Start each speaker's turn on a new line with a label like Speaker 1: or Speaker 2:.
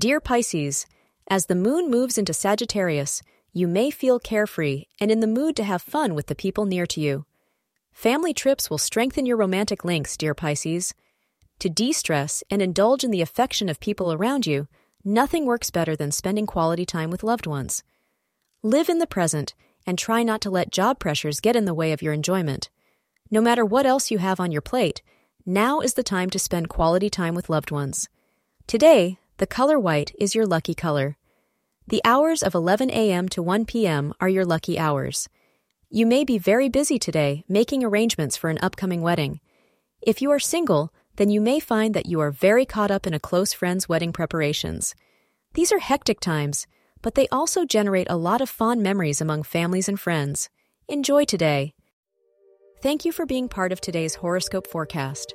Speaker 1: Dear Pisces, as the moon moves into Sagittarius, you may feel carefree and in the mood to have fun with the people near to you. Family trips will strengthen your romantic links, dear Pisces. To de stress and indulge in the affection of people around you, nothing works better than spending quality time with loved ones. Live in the present and try not to let job pressures get in the way of your enjoyment. No matter what else you have on your plate, now is the time to spend quality time with loved ones. Today, the color white is your lucky color. The hours of 11 a.m. to 1 p.m. are your lucky hours. You may be very busy today making arrangements for an upcoming wedding. If you are single, then you may find that you are very caught up in a close friend's wedding preparations. These are hectic times, but they also generate a lot of fond memories among families and friends. Enjoy today. Thank you for being part of today's horoscope forecast.